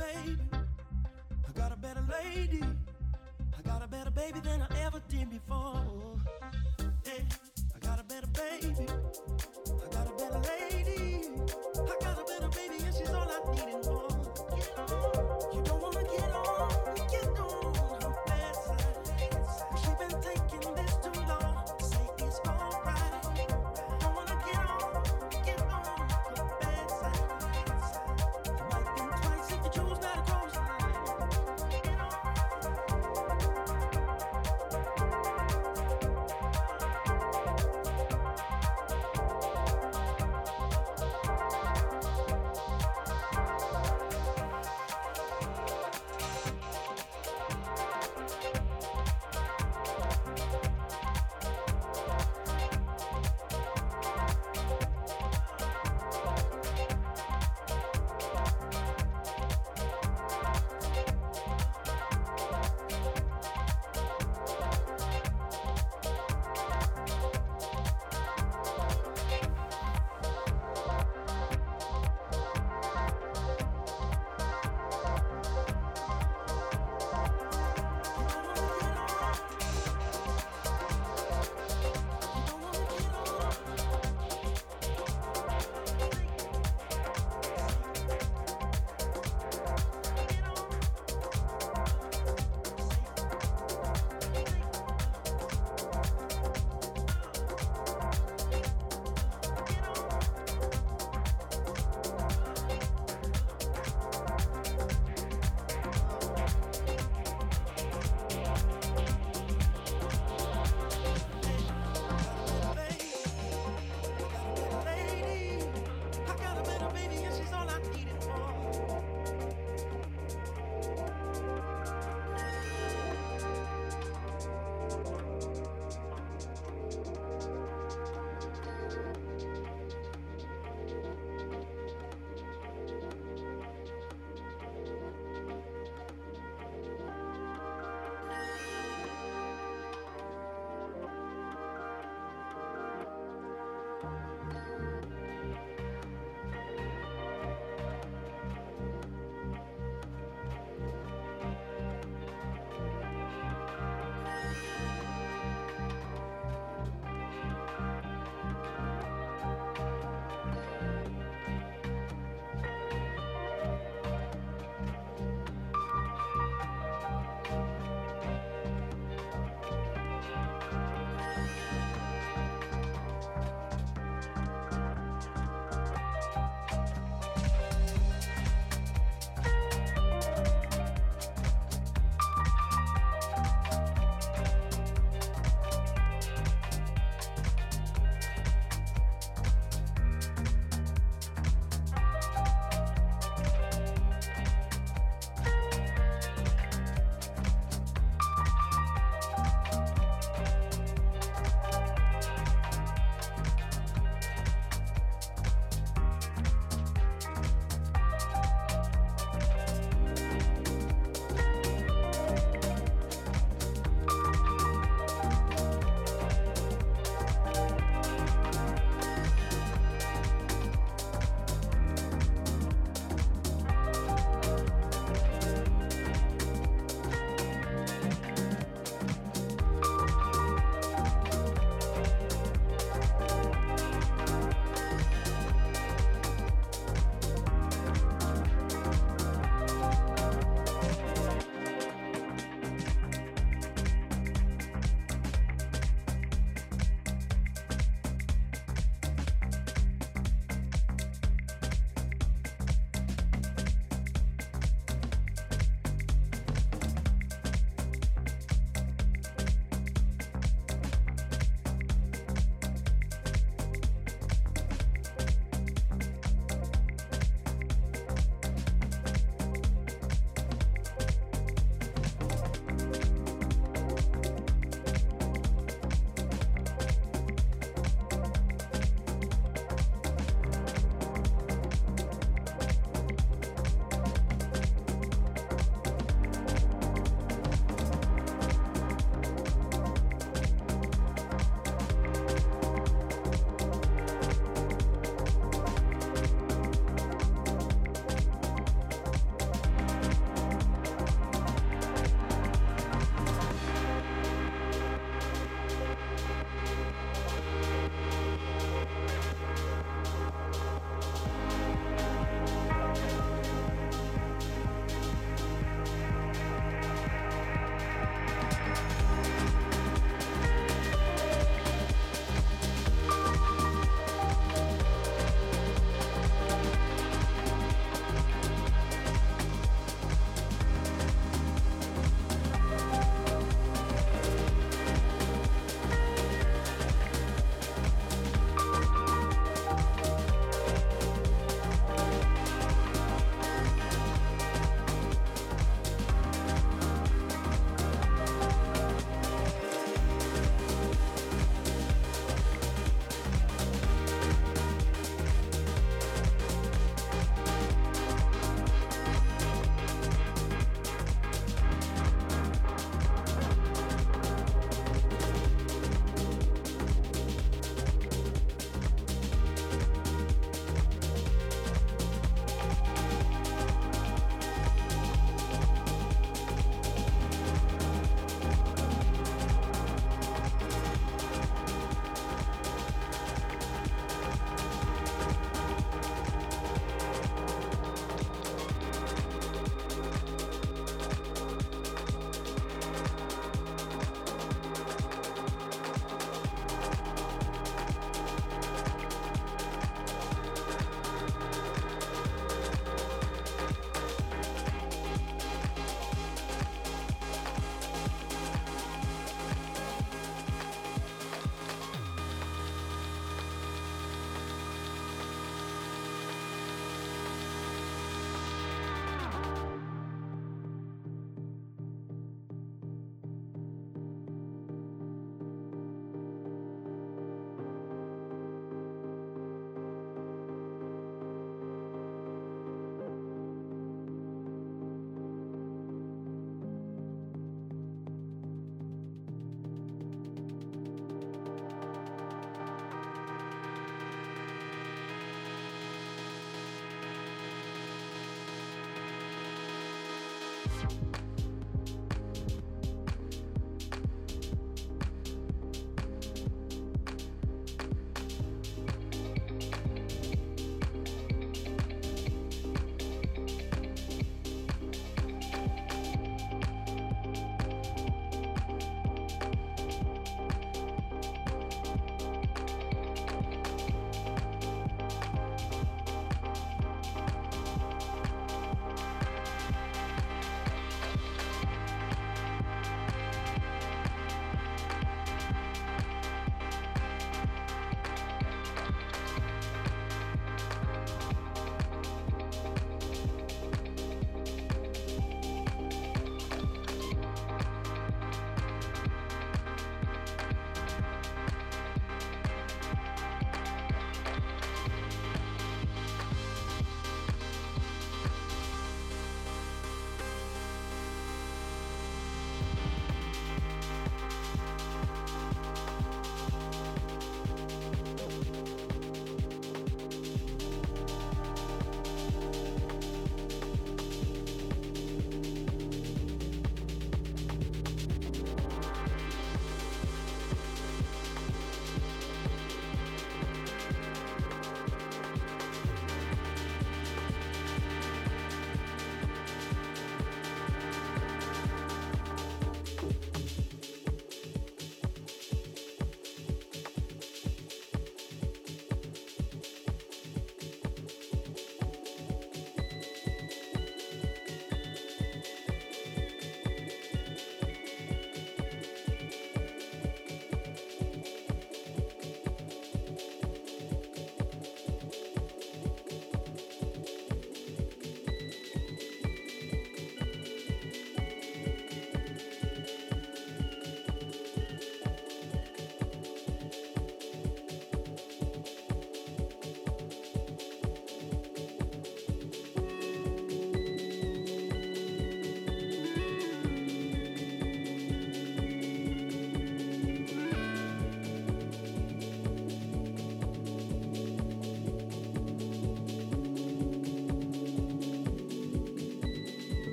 baby. I got a better lady. I got a better baby than I ever did before. Yeah, I got a better baby.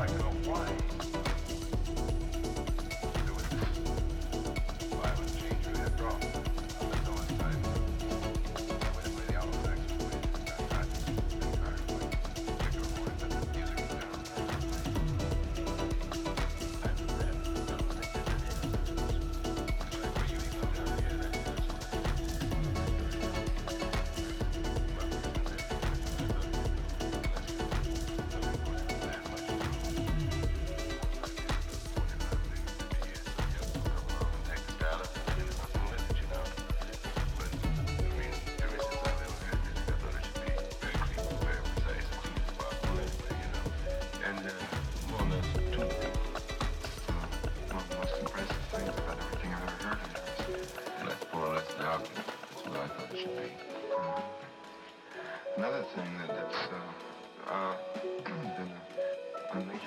I don't know why.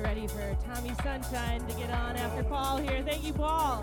ready for Tommy Sunshine to get on after Paul here. Thank you, Paul.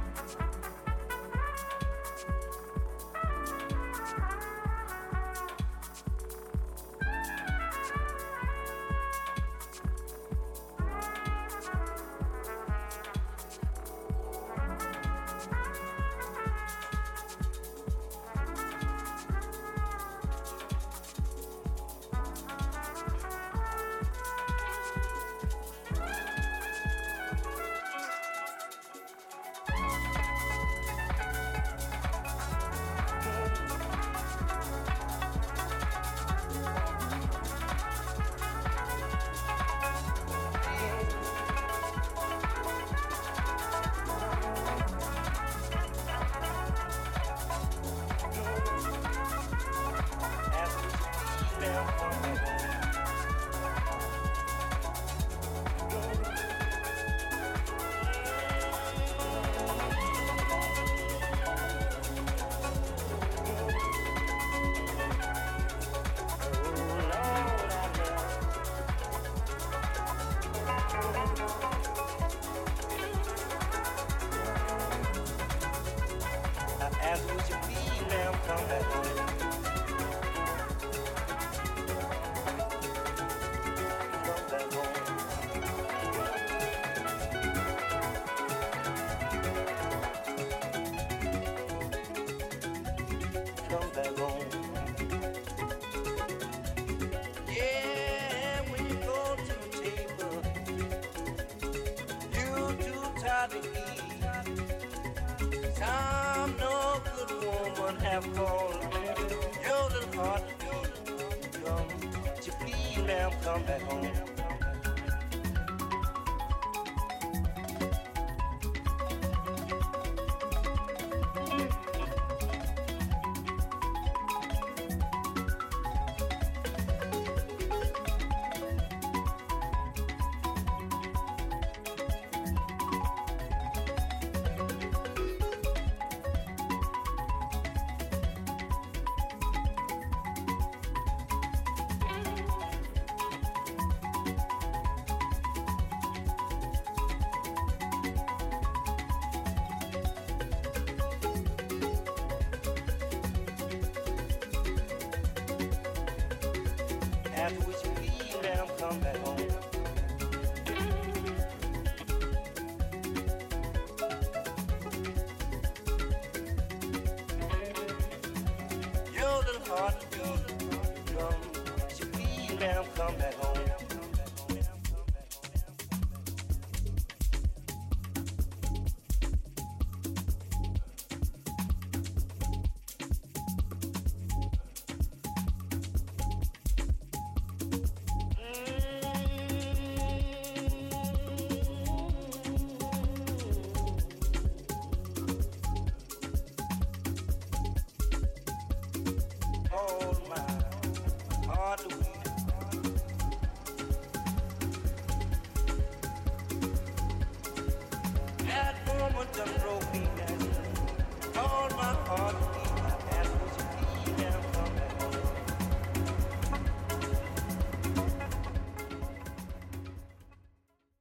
asked what you be now, come back.